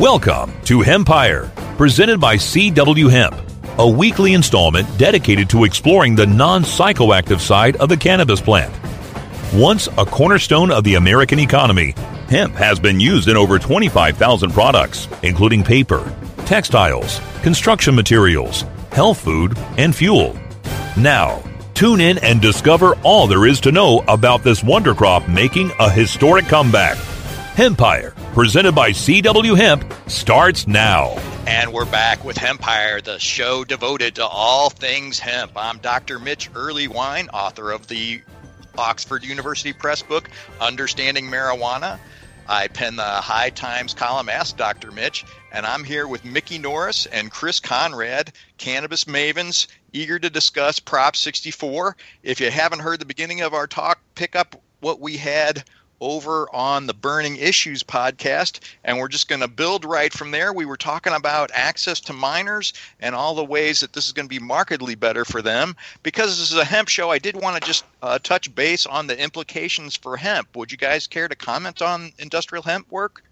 Welcome to Hempire, presented by CW Hemp, a weekly installment dedicated to exploring the non psychoactive side of the cannabis plant. Once a cornerstone of the American economy, hemp has been used in over 25,000 products, including paper, textiles, construction materials, health food, and fuel. Now, tune in and discover all there is to know about this wonder crop making a historic comeback. Hempire, presented by CW Hemp, starts now. And we're back with Hempire, the show devoted to all things hemp. I'm Dr. Mitch Earleywine, author of the Oxford University Press book, Understanding Marijuana. I pen the High Times column Ask Dr. Mitch, and I'm here with Mikki Norris and Chris Conrad, cannabis mavens, eager to discuss Prop 64. If you haven't heard the beginning of our talk, pick up what we had over on the Burning Issues podcast, and we're just going to build right from there. We were talking about access to miners and all the ways that this is going to be markedly better for them. Because this is a hemp show, I did want to just uh, touch base on the implications for hemp. Would you guys care to comment on industrial hemp work?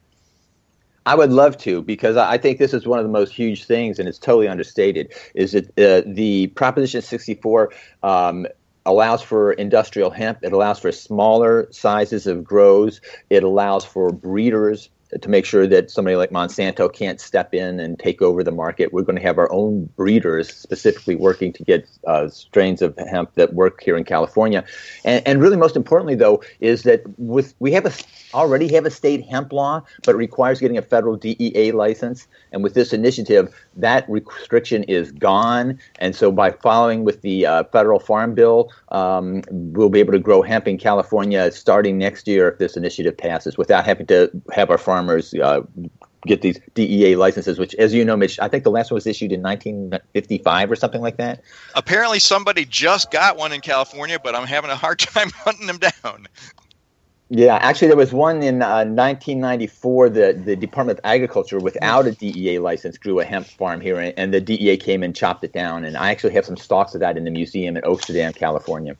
I would love to because I think this is one of the most huge things, and it's totally understated. Is that uh, the Proposition 64 um, allows for industrial hemp. It allows for smaller sizes of grows. It allows for breeders to make sure that somebody like Monsanto can't step in and take over the market. We're going to have our own breeders specifically working to get uh, strains of hemp that work here in California. And, and really, most importantly, though, is that with we have a already have a state hemp law, but it requires getting a federal DEA license. And with this initiative, that restriction is gone. And so, by following with the uh, federal farm bill, um, we'll be able to grow hemp in California starting next year if this initiative passes, without having to have our farmers uh, get these DEA licenses, which, as you know, Mitch, I think the last one was issued in 1955 or something like that. Apparently, somebody just got one in California, but I'm having a hard time hunting them down. Yeah, actually, there was one in uh, 1994. The the Department of Agriculture, without a DEA license, grew a hemp farm here, and the DEA came and chopped it down. And I actually have some stalks of that in the museum in Oaksterdam, California.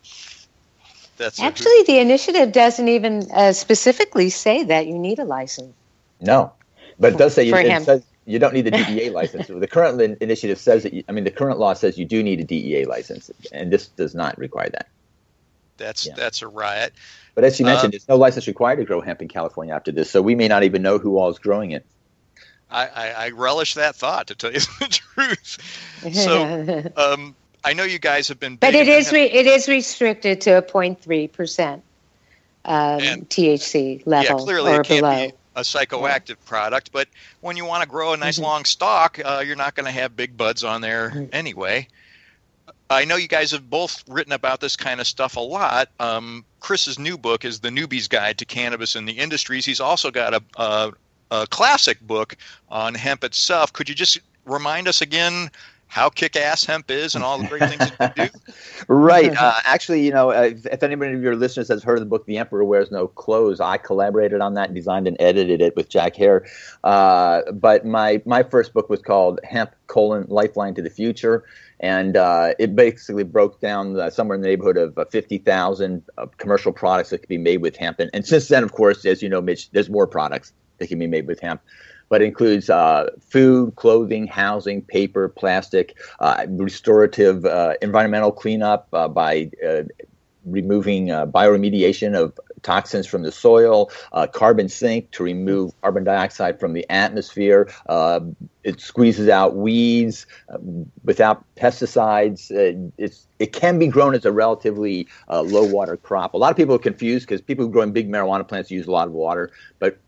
That's actually the initiative doesn't even uh, specifically say that you need a license. No, but it does say you, it says you don't need a DEA license. The current initiative says that. You, I mean, the current law says you do need a DEA license, and this does not require that. That's yeah. that's a riot. But as you mentioned, uh, there's no license required to grow hemp in California after this, so we may not even know who all is growing it. I, I, I relish that thought, to tell you the truth. So, um, I know you guys have been, but it is re- it is restricted to a 0.3 percent um, THC level yeah, clearly or it can't below. Be a psychoactive product, but when you want to grow a nice mm-hmm. long stalk, uh, you're not going to have big buds on there anyway. I know you guys have both written about this kind of stuff a lot. Um, Chris's new book is The Newbie's Guide to Cannabis and the Industries. He's also got a, a, a classic book on hemp itself. Could you just remind us again how kick-ass hemp is and all the great things it can do? right. Uh, actually, you know, if, if anybody of your listeners has heard of the book "The Emperor Wears No Clothes," I collaborated on that, designed and edited it with Jack Herer. Uh, but my my first book was called "Hemp: colon, Lifeline to the Future." and uh, it basically broke down uh, somewhere in the neighborhood of uh, 50,000 commercial products that could be made with hemp. And, and, since then, of course, as you know, Mitch, there's more products that can be made with hemp. But includes uh, food, clothing, housing, paper, plastic, uh, restorative, uh, environmental cleanup by removing bioremediation of toxins from the soil, uh, carbon sink to remove carbon dioxide from the atmosphere. Uh, it squeezes out weeds uh, without pesticides. Uh, it can be grown as a relatively uh, low water crop. A lot of people are confused because people who grow in big marijuana plants use a lot of water, but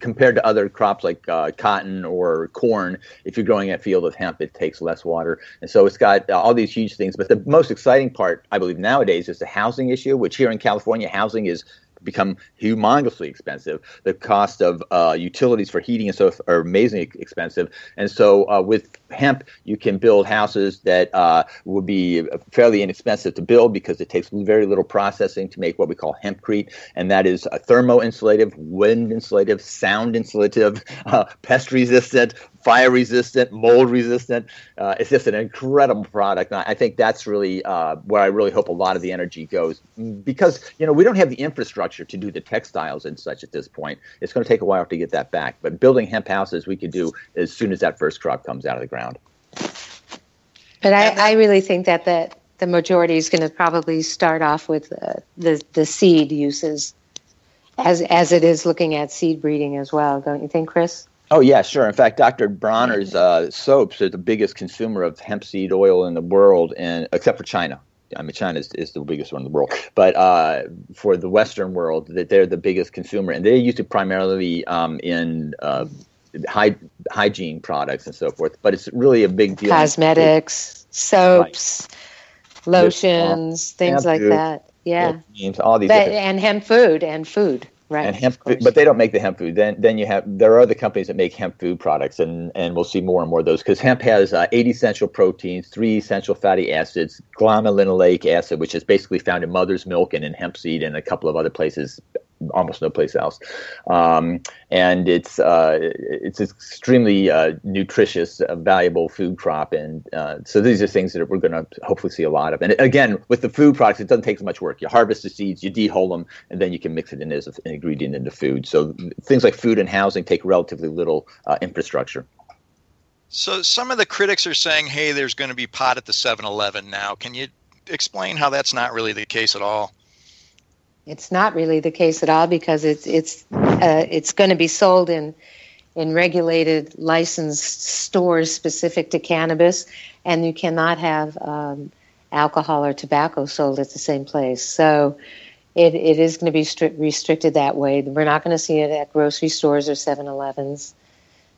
compared to other crops like uh, cotton or corn, if you're growing a field of hemp, it takes less water. And so it's got uh, all these huge things. But the most exciting part, I believe, nowadays is the housing issue, which here in California, housing is become humongously expensive. The cost of uh, utilities for heating and so are amazingly expensive. And so uh, with hemp, you can build houses that uh, would be fairly inexpensive to build because it takes very little processing to make what we call hempcrete, and that is a thermo insulative, wind insulative, sound insulative, uh, pest resistant, fire resistant, mold resistant. Uh, it's just an incredible product. And I think that's really uh, where I really hope a lot of the energy goes because you know we don't have the infrastructure to do the textiles and such at this point. It's going to take a while to get that back. But building hemp houses we could do as soon as that first crop comes out of the ground. But I, I really think that the, the majority is going to probably start off with uh, the, the seed uses as, as it is looking at seed breeding as well, don't you think, Chris? Oh yeah, sure. In fact, Dr. Bronner's uh, soaps are the biggest consumer of hemp seed oil in the world, and except for China. I mean, China is, is the biggest one in the world, but uh, for the Western world, that they're the biggest consumer, and they use it primarily um, in uh, hy- hygiene products and so forth. But it's really a big deal. Cosmetics, soaps, right. lotions, things like that. Yeah, all these, but, and hemp food and food. Right, and hemp, food, but they don't make the hemp food. Then, then you have there are other companies that make hemp food products, and and we'll see more and more of those because hemp has uh, eight essential proteins, three essential fatty acids, gamma-linolenic acid, which is basically found in mother's milk and in hemp seed and a couple of other places almost no place else. Um, and it's uh, it's extremely uh, nutritious, uh, valuable food crop, and uh, so these are things that we're going to hopefully see a lot of. And again, with the food products, it doesn't take much work. You harvest the seeds, you dehull them, and then you can mix it in as an ingredient into food. So things like food and housing take relatively little uh, infrastructure. So some of the critics are saying, "Hey, there's going to be pot at the 7-Eleven now." Can you explain how that's not really the case at all? It's not really the case at all because it's it's uh, it's going to be sold in in regulated licensed stores specific to cannabis, and you cannot have um, alcohol or tobacco sold at the same place. So it, it is going to be stri- restricted that way. We're not going to see it at grocery stores or 7-Elevens.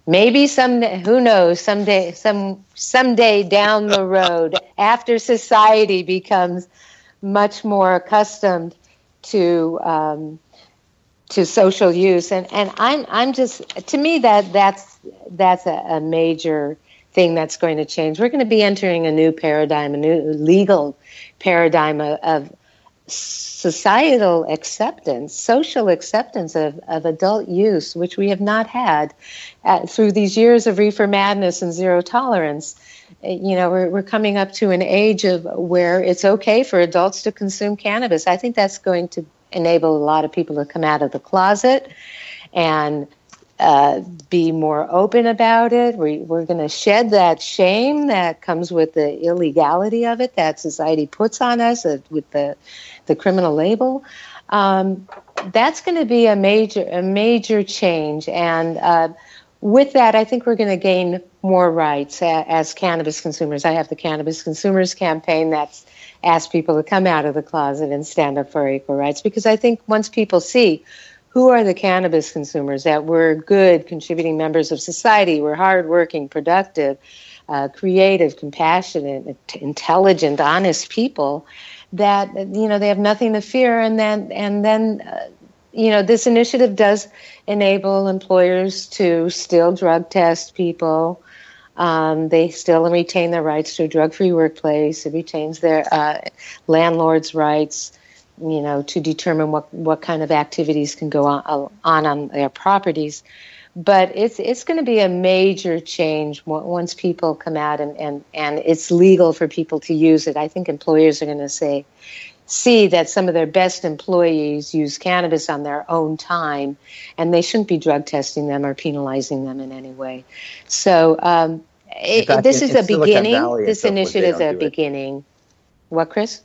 Maybe someday, who knows? Someday, some someday down the road, after society becomes much more accustomed to um, to social use, and and I'm I'm just to me that that's that's a, a major thing that's going to change. We're going to be entering a new paradigm, a new legal paradigm of, societal acceptance, social acceptance of, of adult use, which we have not had uh, through these years of reefer madness and zero tolerance. You know, we're, we're coming up to an age of where it's okay for adults to consume cannabis. I think that's going to enable a lot of people to come out of the closet and uh, be more open about it. We, we're going to shed that shame that comes with the illegality of it that society puts on us uh, with the the criminal label. Um, that's going to be a major a major change, and uh, with that, I think we're going to gain more rights as, cannabis consumers. I have the Cannabis Consumers Campaign that's asked people to come out of the closet and stand up for equal rights because I think once people see who are the cannabis consumers that we're good, contributing members of society, we're hardworking, productive, uh, creative, compassionate, intelligent, honest people, that you know they have nothing to fear, and then and then. Uh, you know, this initiative does enable employers to still drug test people. Um, they still retain their rights to a drug-free workplace. It retains their uh, landlord's rights, you know, to determine what, what kind of activities can go on, on on their properties. But it's it's going to be a major change once people come out and, and, and it's legal for people to use it. I think employers are going to say, see that some of their best employees use cannabis on their own time, and they shouldn't be drug testing them or penalizing them in any way. So um, fact, this in, is in a Silicon beginning. Valley this initiative is a beginning. What, Chris?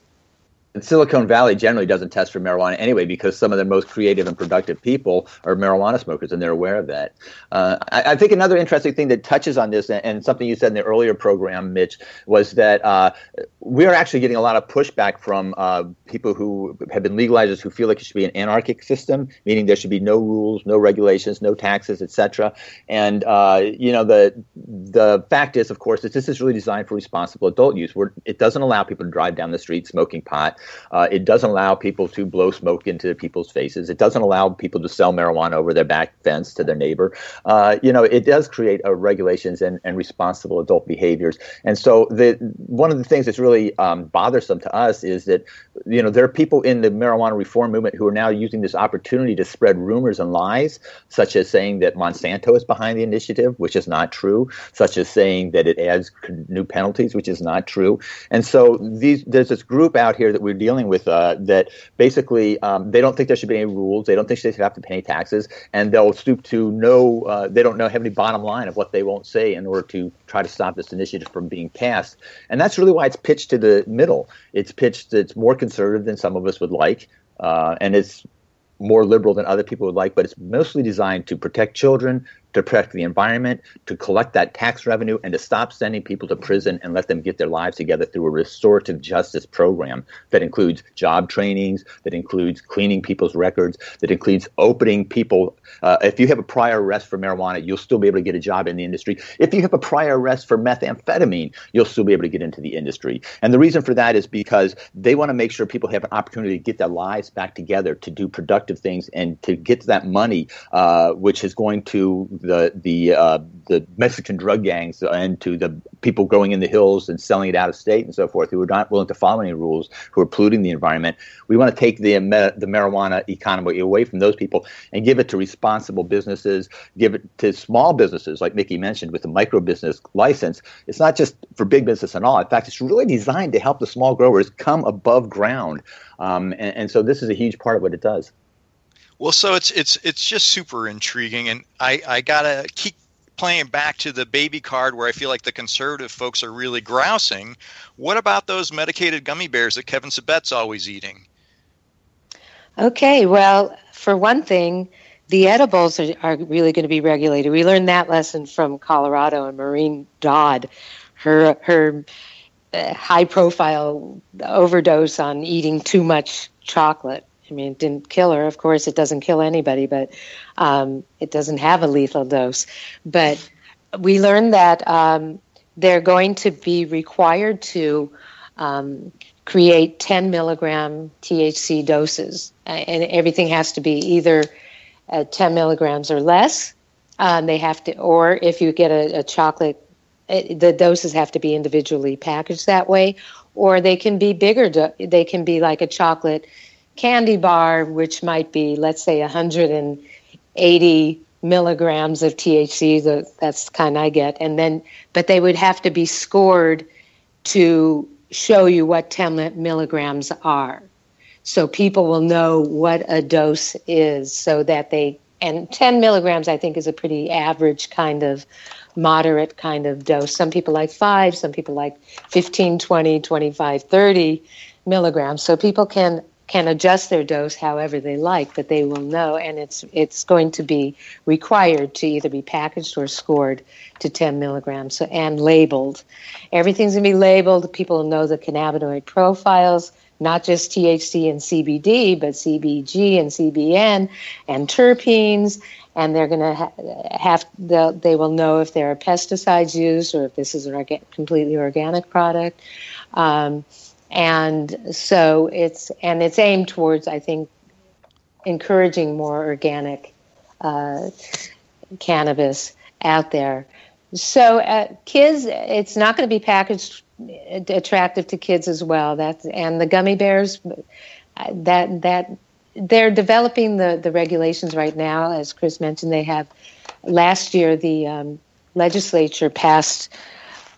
Silicon Valley generally doesn't test for marijuana anyway because some of the most creative and productive people are marijuana smokers and they're aware of that. Uh, I, I, think another interesting thing that touches on this and, and, something you said in the earlier program, Mitch, was that uh, we are actually getting a lot of pushback from uh, people who have been legalizers who feel like it should be an anarchic system, meaning there should be no rules, no regulations, no taxes, etc. And uh, you know the the fact is, of course, that this is really designed for responsible adult use. It doesn't allow people to drive down the street smoking pot Uh, it doesn't allow people to blow smoke into people's faces. It doesn't allow people to sell marijuana over their back fence to their neighbor. Uh, you know, it does create uh, regulations and, and responsible adult behaviors. And so the one of the things that's really um, bothersome to us is that you know there are people in the marijuana reform movement who are now using this opportunity to spread rumors and lies, such as saying that Monsanto is behind the initiative, which is not true, such as saying that it adds new penalties, which is not true. And so these there's this group out here that we're dealing with uh, that basically um, they don't think there should be any rules, they don't think they should have to pay any taxes, and they'll stoop to no, uh, they don't know have any bottom line of what they won't say in order to try to stop this initiative from being passed. And that's really why it's pitched to the middle. It's pitched it's more conservative than some of us would like, uh, and it's more liberal than other people would like, but it's mostly designed to protect children, to protect the environment, to collect that tax revenue, and to stop sending people to prison and let them get their lives together through a restorative justice program that includes job trainings, that includes cleaning people's records, that includes opening people. Uh, if you have a prior arrest for marijuana, you'll still be able to get a job in the industry. If you have a prior arrest for methamphetamine, you'll still be able to get into the industry. And the reason for that is because they want to make sure people have an opportunity to get their lives back together, to do productive things, and to get that money, uh, which is going to the the uh, the Mexican drug gangs and to the people going in the hills and selling it out of state and so forth, who are not willing to follow any rules, who are polluting the environment. We want to take the the marijuana economy away from those people and give it to responsible businesses, give it to small businesses, like Mikki mentioned, with the micro business license. It's not just for big business and all. In fact, it's really designed to help the small growers come above ground. Um, and, and so this is a huge part of what it does. Well, so it's it's it's just super intriguing, and I I gotta keep playing back to the baby card where I feel like the conservative folks are really grousing. What about those medicated gummy bears that Kevin Sabet's always eating? Okay, well, for one thing, the edibles are, are really going to be regulated. We learned that lesson from Colorado and Maureen Dowd. Her her uh, high profile overdose on eating too much chocolate I mean, it didn't kill her. Of course, it doesn't kill anybody, but um, it doesn't have a lethal dose. But we learned that um, they're going to be required to um, create 10 milligram THC doses, and everything has to be either 10 milligrams or less. Um, they have to, or if you get a, a chocolate, it, the doses have to be individually packaged that way, or they can be bigger. Do- they can be like a chocolate candy bar, which might be, let's say, 180 milligrams of THC. The, that's the kind I get. And then, but they would have to be scored to show you what 10 milligrams are. So people will know what a dose is so that they, and 10 milligrams I think is a pretty average kind of moderate kind of dose. Some people like five, some people like 15, 20, 25, 30 milligrams. So people can can adjust their dose however they like, but they will know, and it's it's going to be required to either be packaged or scored to 10 milligrams so, and labeled. Everything's going to be labeled. People will know the cannabinoid profiles, not just THC and CBD, but CBG and CBN and terpenes. And they're going to ha- have they will know if there are pesticides used or if this is an orga- completely organic product. Um, and so it's and it's aimed towards I think encouraging more organic uh, cannabis out there. So uh, kids, it's not going to be packaged attractive to kids as well. That's and the gummy bears uh, that that they're developing the the regulations right now. As Chris mentioned, they have last year the um, legislature passed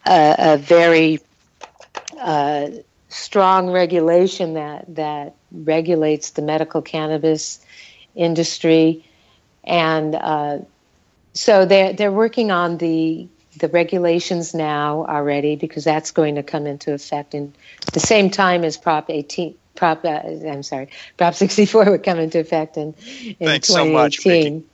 a, a very uh, strong regulation that that regulates the medical cannabis industry, and uh, so they're they're working on the the regulations now already because that's going to come into effect in the same time as Prop 18. Prop, uh, I'm sorry, Prop 64 would come into effect in, in Thanks 2018. so much,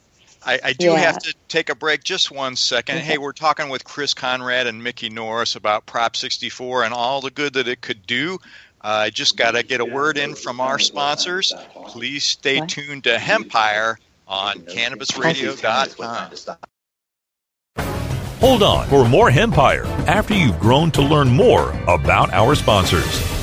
I, I do yeah. have to take a break just one second. Okay. Hey, we're talking with Chris Conrad and Mikki Norris about Prop 64 and all the good that it could do. Uh, I uh, just got to get a word in from our sponsors. Please stay what? tuned to Hempire on CannabisRadio.com. Hold on for more Hempire after you've grown to learn more about our sponsors.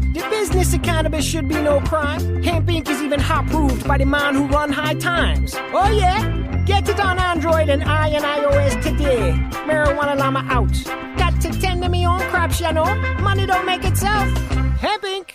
The business of cannabis should be no crime. Hemp Inc. is even hot proved by the man who run high times. Oh yeah? Get it on Android and I and iOS today. Marijuana Llama out. Got to tend to me own crops, you know. Money don't make itself. Hemp Inc.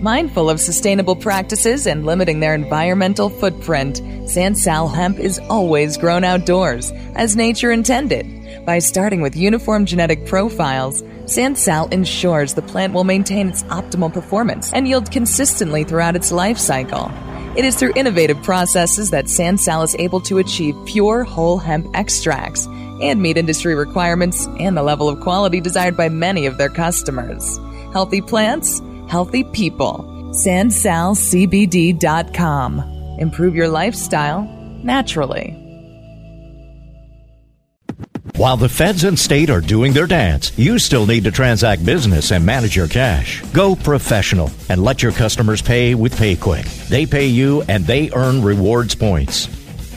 Mindful of sustainable practices and limiting their environmental footprint, Sansal hemp is always grown outdoors, as nature intended. By starting with uniform genetic profiles, Sansal ensures the plant will maintain its optimal performance and yield consistently throughout its life cycle. It is through innovative processes that Sansal is able to achieve pure whole hemp extracts and meet industry requirements and the level of quality desired by many of their customers. Healthy plants, healthy people. SansalCBD.com. Improve your lifestyle naturally. While the feds and state are doing their dance, you still need to transact business and manage your cash. Go professional and let your customers pay with PayQwick. They pay you and they earn rewards points.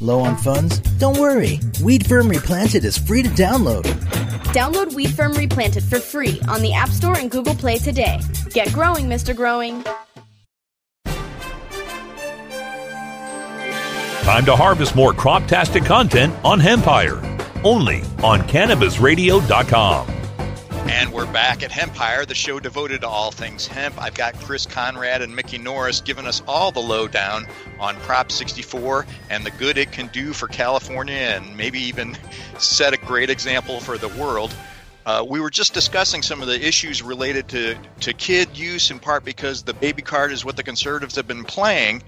Low on funds? Don't worry. Weed Firm Replanted is free to download. Download Weed Firm Replanted for free on the App Store and Google Play today. Get growing, Mr. Growing. Time to harvest more crop-tastic content on Hempire, only on CannabisRadio.com. And we're back at Hempire, the show devoted to all things hemp. I've got Chris Conrad and Mikki Norris giving us all the lowdown on Prop 64 and the good it can do for California and maybe even set a great example for the world. Uh, we were just discussing some of the issues related to, to kid use, in part because the baby card is what the conservatives have been playing.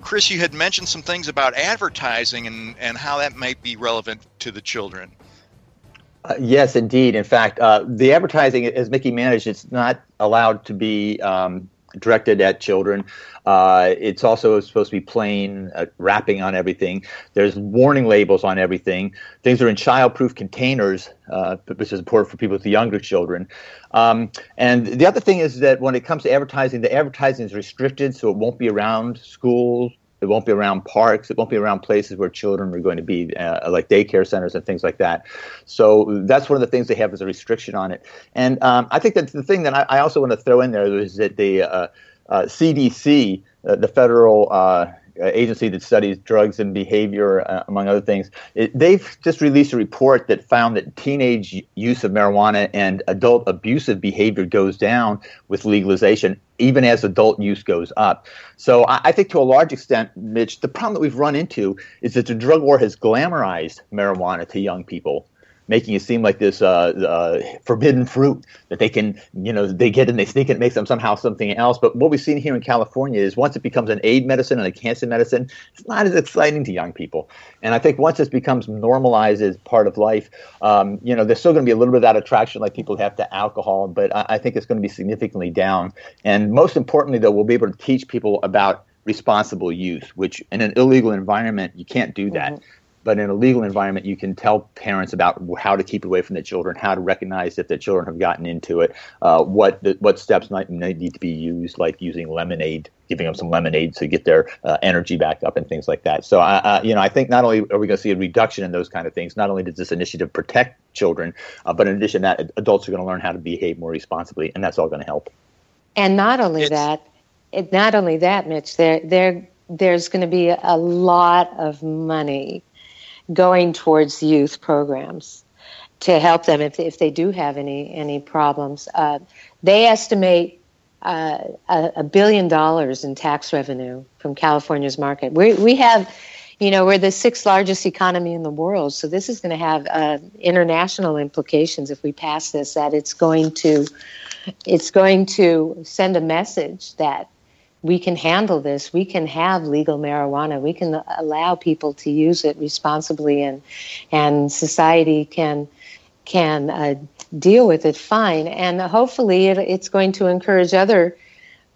Chris, you had mentioned some things about advertising and, and how that might be relevant to the children. Uh, yes, indeed. In fact, uh, the advertising, as Mikki managed, it's not allowed to be um, directed at children. Uh, it's also supposed to be plain uh, wrapping on everything. There's warning labels on everything. Things are in child-proof containers, uh, which is important for people with younger children. Um, and the other thing is that when it comes to advertising, the advertising is restricted, so it won't be around schools, it won't be around parks. It won't be around places where children are going to be, uh, like daycare centers and things like that. So that's one of the things they have as a restriction on it. And um, I think that the thing that I, I, also want to throw in there is that the uh, uh, CDC, uh, the federal uh, agency that studies drugs and behavior, uh, among other things, it, they've just released a report that found that teenage use of marijuana and adult abusive behavior goes down with legalization, even as adult use goes up. So I, I think to a large extent, Mitch, the problem that we've run into is that the drug war has glamorized marijuana to young people making it seem like this uh, uh, forbidden fruit that they can, you know, they get and they sneak it, it makes them somehow something else. But what we've seen here in California is once it becomes an aid medicine and a cancer medicine, it's not as exciting to young people. And I think once this becomes normalized as part of life, um, you know, there's still going to be a little bit of that attraction like people have to alcohol, but I, I think it's going to be significantly down. And most importantly, though, we'll be able to teach people about responsible use, which in an illegal environment, you can't do that. Mm-hmm but in a legal environment, you can tell parents about how to keep away from their children, how to recognize if their children have gotten into it, uh, what the, what steps might, might need to be used, like using lemonade giving them some lemonade to get their uh, energy back up and things like that. So, uh, you know, I think not only are we going to see a reduction in those kind of things, not only does this initiative protect children, uh, but in addition to that, adults are going to learn how to behave more responsibly, and that's all going to help. And not only it's, that, it, not only that, Mitch, there, there, there's going to be a lot of money going towards youth programs to help them if, if they do have any any problems. Uh, they estimate uh, a, a, billion dollars in tax revenue from California's market. We we have, you know, we're the sixth largest economy in the world, so this is going to have uh, international implications if we pass this. That it's going to it's going to send a message that we can handle this. We can have legal marijuana. We can allow people to use it responsibly, and and society can can uh, deal with it fine. And hopefully, it, it's going to encourage other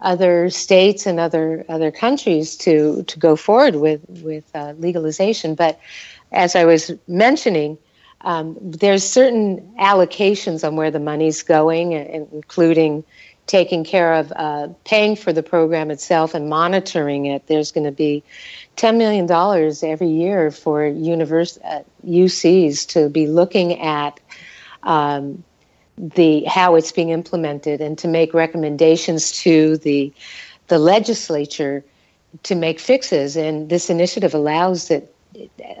other states and other other countries to to go forward with with uh, legalization. But as I was mentioning, um, there's certain allocations on where the money's going, including taking care of uh, paying for the program itself and monitoring it. There's going to be $10 million every year for univers- uh, UCs to be looking at um, the how it's being implemented and to make recommendations to the the legislature to make fixes. And this initiative allows it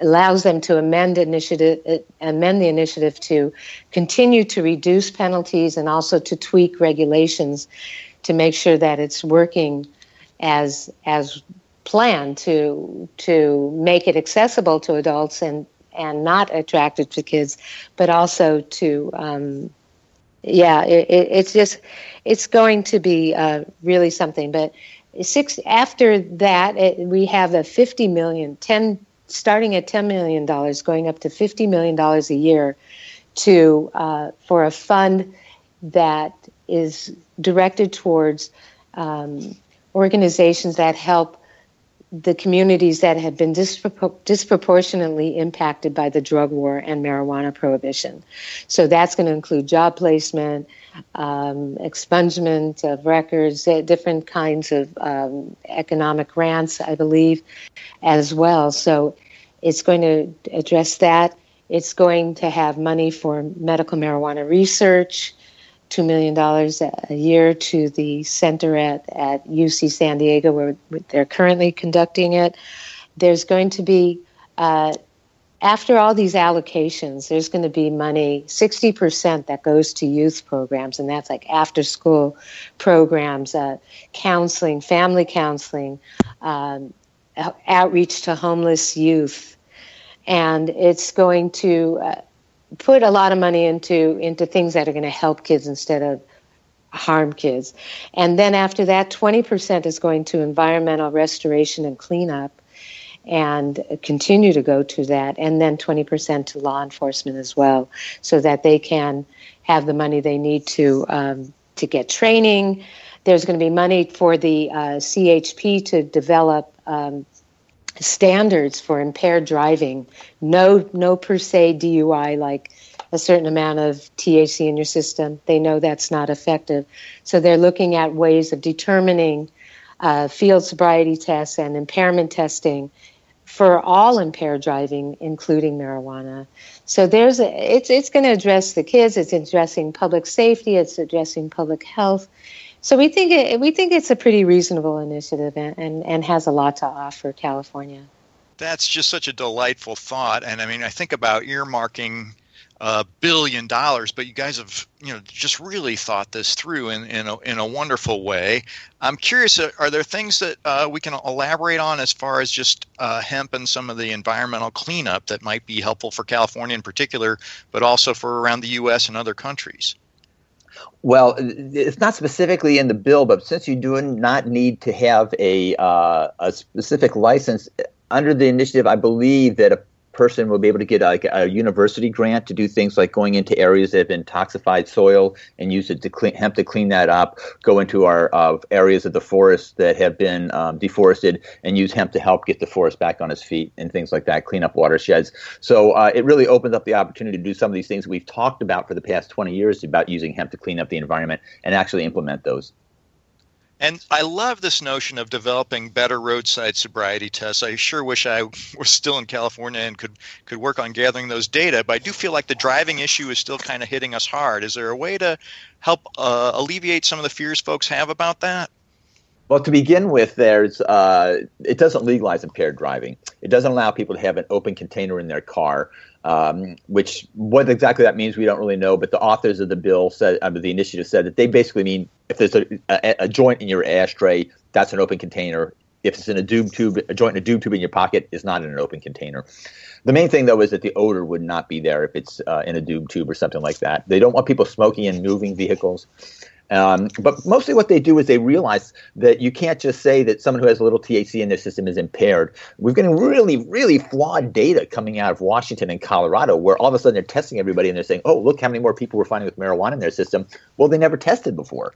allows them to amend initiative amend the initiative to continue to reduce penalties and also to tweak regulations to make sure that it's working as as planned to to make it accessible to adults and and not attractive to kids, but also to um, yeah, it, it's just it's going to be uh, really something. But six after that, it, we have a 50 million, 10 starting at 10 million dollars, going up to 50 million dollars a year to uh, for a fund that is directed towards um, organizations that help the communities that have been dispro- disproportionately impacted by the drug war and marijuana prohibition. So that's going to include job placement, um, expungement of records, uh, different kinds of um, economic grants, I believe, as well. So it's going to address that. It's going to have money for medical marijuana research. $2 million a year to the center at, at UC San Diego, where they're currently conducting it. There's going to be, uh, after all these allocations, there's going to be money, 60% that goes to youth programs, and that's like after school programs, uh, counseling, family counseling, um, outreach to homeless youth. And it's going to uh, put a lot of money into into things that are going to help kids instead of harm kids. And then after that, 20% is going to environmental restoration and cleanup and continue to go to that. And then 20% to law enforcement as well, so that they can have the money they need to, um, to get training. There's going to be money for the uh, CHP to develop um, standards for impaired driving. No, no per se DUI like a certain amount of THC in your system. They know that's not effective, so they're looking at ways of determining uh, field sobriety tests and impairment testing for all impaired driving, including marijuana. So there's a, it's it's going to address the kids. It's addressing public safety. It's addressing public health. So we think it, we think it's a pretty reasonable initiative and, and, and has a lot to offer California. That's just such a delightful thought. And I mean, I think about earmarking a billion dollars, but you guys have you know just really thought this through in in a, in a wonderful way. I'm curious, uh, are there things that uh, we can elaborate on as far as just uh, hemp and some of the environmental cleanup that might be helpful for California in particular, but also for around the U.S. and other countries? Well, it's not specifically in the bill, but since you do not need to have a uh, a specific license under the initiative, I believe that a person will be able to get like a university grant to do things like going into areas that have been toxified soil and use it to clean hemp to clean that up. Go into our uh, areas of the forest that have been um, deforested and use hemp to help get the forest back on its feet and things like that. Clean up watersheds. So uh, it really opens up the opportunity to do some of these things we've talked about for the past 20 years about using hemp to clean up the environment and actually implement those. And I love this notion of developing better roadside sobriety tests. I sure wish I was still in California and could could work on gathering those data. But I do feel like the driving issue is still kind of hitting us hard. Is there a way to help uh, alleviate some of the fears folks have about that? Well, to begin with, there's uh, it doesn't legalize impaired driving. It doesn't allow people to have an open container in their car um, which what exactly that means we don't really know. But the authors of the bill said, the initiative said that they basically mean if there's a, a, a, joint in your ashtray, that's an open container. If it's in a doob tube, a joint in a doob tube in your pocket is not in an open container. The main thing though is that the odor would not be there if it's uh, in a doob tube or something like that. They don't want people smoking in moving vehicles. Um, but mostly what they do is they realize that you can't just say that someone who has a little THC in their system is impaired. We're getting really, really flawed data coming out of Washington and Colorado where all of a sudden they're testing everybody and they're saying, oh, look how many more people we're finding with marijuana in their system. Well, they never tested before.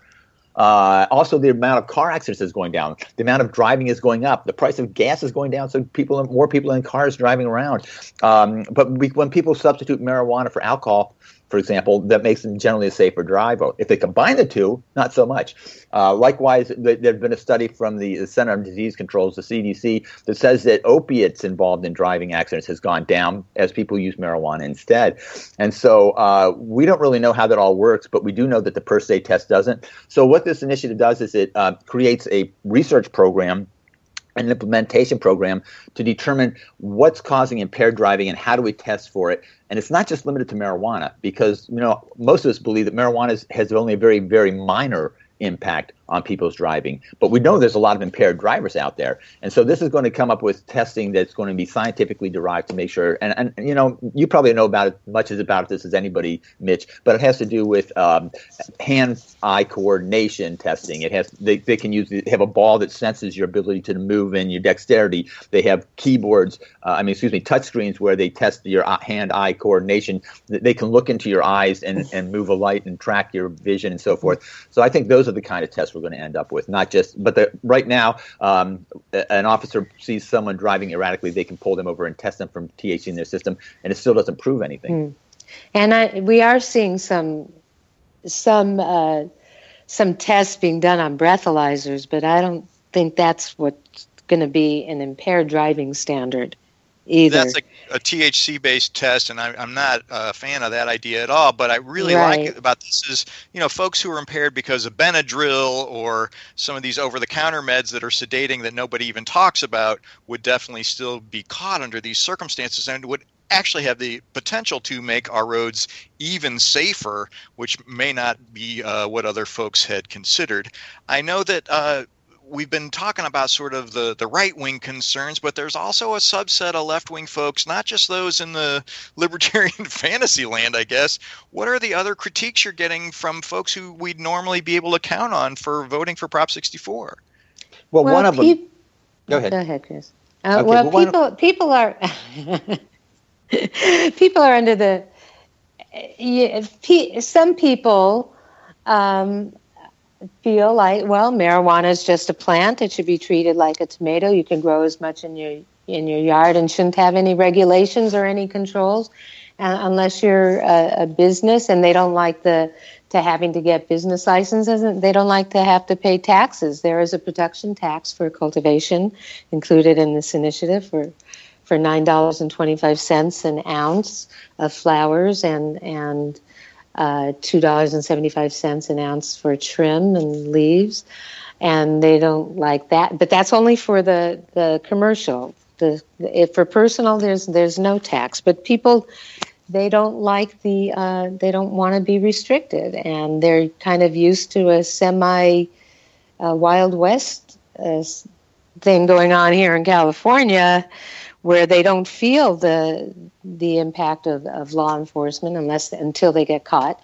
Uh, also, the amount of car accidents is going down. The amount of driving is going up. The price of gas is going down, so people, more people in cars driving around. Um, but we, when people substitute marijuana for alcohol, for example, that makes them generally a safer driver. If they combine the two, not so much. Uh, likewise, there has been a study from the Center of Disease Controls, the CDC, that says that opiates involved in driving accidents has gone down as people use marijuana instead. And so uh, we don't really know how that all works, but we do know that the per se test doesn't. So what this initiative does is it uh, creates a research program an implementation program to determine what's causing impaired driving and how do we test for it. And it's not just limited to marijuana because you know most of us believe that marijuana has only a very very minor impact on people's driving. But we know there's a lot of impaired drivers out there. And so this is going to come up with testing that's going to be scientifically derived to make sure. And, and you know, you probably know about it much as about this as anybody, Mitch, but it has to do with um, hand eye coordination testing. It has, they, they can use, they have a ball that senses your ability to move and your dexterity. They have keyboards, uh, I mean, excuse me, touch screens where they test your hand eye coordination. They can look into your eyes and, and move a light and track your vision and so forth. So I think those are the kind of tests we're going to end up with. Not just, but the, right now, um, an officer sees someone driving erratically, they can pull them over and test them for THC in their system, and it still doesn't prove anything. Mm. And I, we are seeing some some uh, some tests being done on breathalyzers, but I don't think that's what's going to be an impaired driving standard either. That's a, a THC based test, and I, am not a fan of that idea at all. But I really right. like it about this is you know folks who are impaired because of Benadryl or some of these over the counter meds that are sedating that nobody even talks about would definitely still be caught under these circumstances and would actually have the potential to make our roads even safer, which may not be uh, what other folks had considered. I know that uh, we've been talking about sort of the, the right wing concerns, but there's also a subset of left wing folks, not just those in the libertarian fantasy land, I guess. What are the other critiques you're getting from folks who we'd normally be able to count on for voting for Prop 64? Well, well one of them. Go ahead. Go ahead, Chris. Uh, okay, well, well, people of... people are people are under the. Yeah, some people um, feel like well marijuana is just a plant. It should be treated like a tomato. You can grow as much in your in your yard and shouldn't have any regulations or any controls uh, unless you're a, a, business and they don't like the to having to get business licenses they don't like to have to pay taxes. There is a production tax for cultivation included in this initiative for for nine dollars and twenty five cents an ounce of flowers and and uh, $2.75 an ounce for trim and leaves. And they don't like that. But that's only for the, the commercial. The, if for personal, there's, there's no tax. But people, they don't like the, uh, they don't want to be restricted. And they're kind of used to a semi uh, Wild West uh, thing going on here in California where they don't feel the the impact of, of law enforcement unless until they get caught.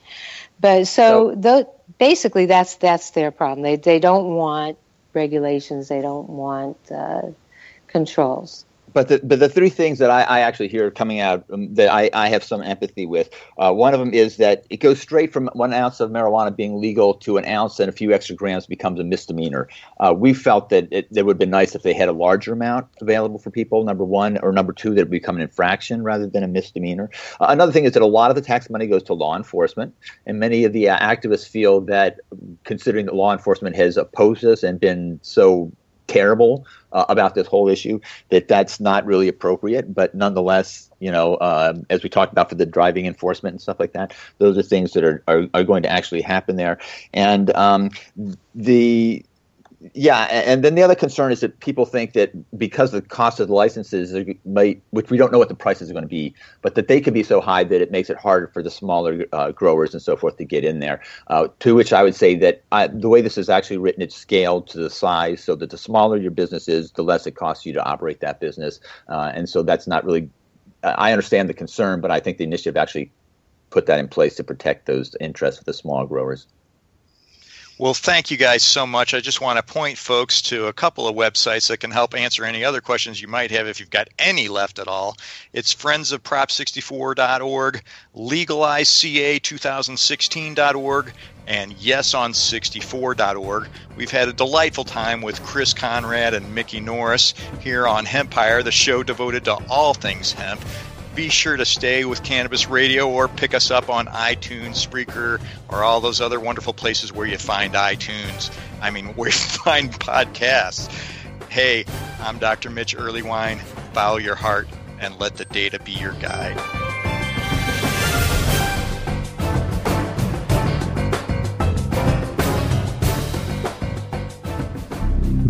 But so, so the, basically that's that's their problem. They they don't want regulations. They don't want uh, controls. But the but the three things that I, I actually hear coming out um, that I, I have some empathy with. Uh, one of them is that it goes straight from one ounce of marijuana being legal to an ounce and a few extra grams becomes a misdemeanor. Uh, we felt that it, it would have been nice if they had a larger amount available for people. Number one, or number two, that it would become an infraction rather than a misdemeanor. Uh, another thing is that a lot of the tax money goes to law enforcement, and many of the uh, activists feel that, considering that law enforcement has opposed us and been so terrible uh, about this whole issue that that's not really appropriate. But nonetheless, you know, uh, as we talked about for the driving enforcement and stuff like that, those are things that are, are, are going to actually happen there. And um, the yeah, and then the other concern is that people think that because the cost of the licenses might, which we don't know what the prices are going to be, but that they could be so high that it makes it harder for the smaller uh, growers and so forth to get in there. Uh, to which I would say that I, the way this is actually written, it's scaled to the size so that the smaller your business is, the less it costs you to operate that business, uh, and so that's not really. I understand the concern, but I think the initiative actually put that in place to protect those interests of the small growers. Well, thank you guys so much. I just want to point folks to a couple of websites that can help answer any other questions you might have if you've got any left at all. It's friendsofprop64.org, legalizeca2016.org, and yeson64.org. We've had a delightful time with Chris Conrad and Mikki Norris here on Hempire, the show devoted to all things hemp be sure to stay with Cannabis Radio or pick us up on iTunes, Spreaker, or all those other wonderful places where you find iTunes. I mean, where you find podcasts. Hey, I'm Dr. Mitch Earleywine. Follow your heart and let the data be your guide.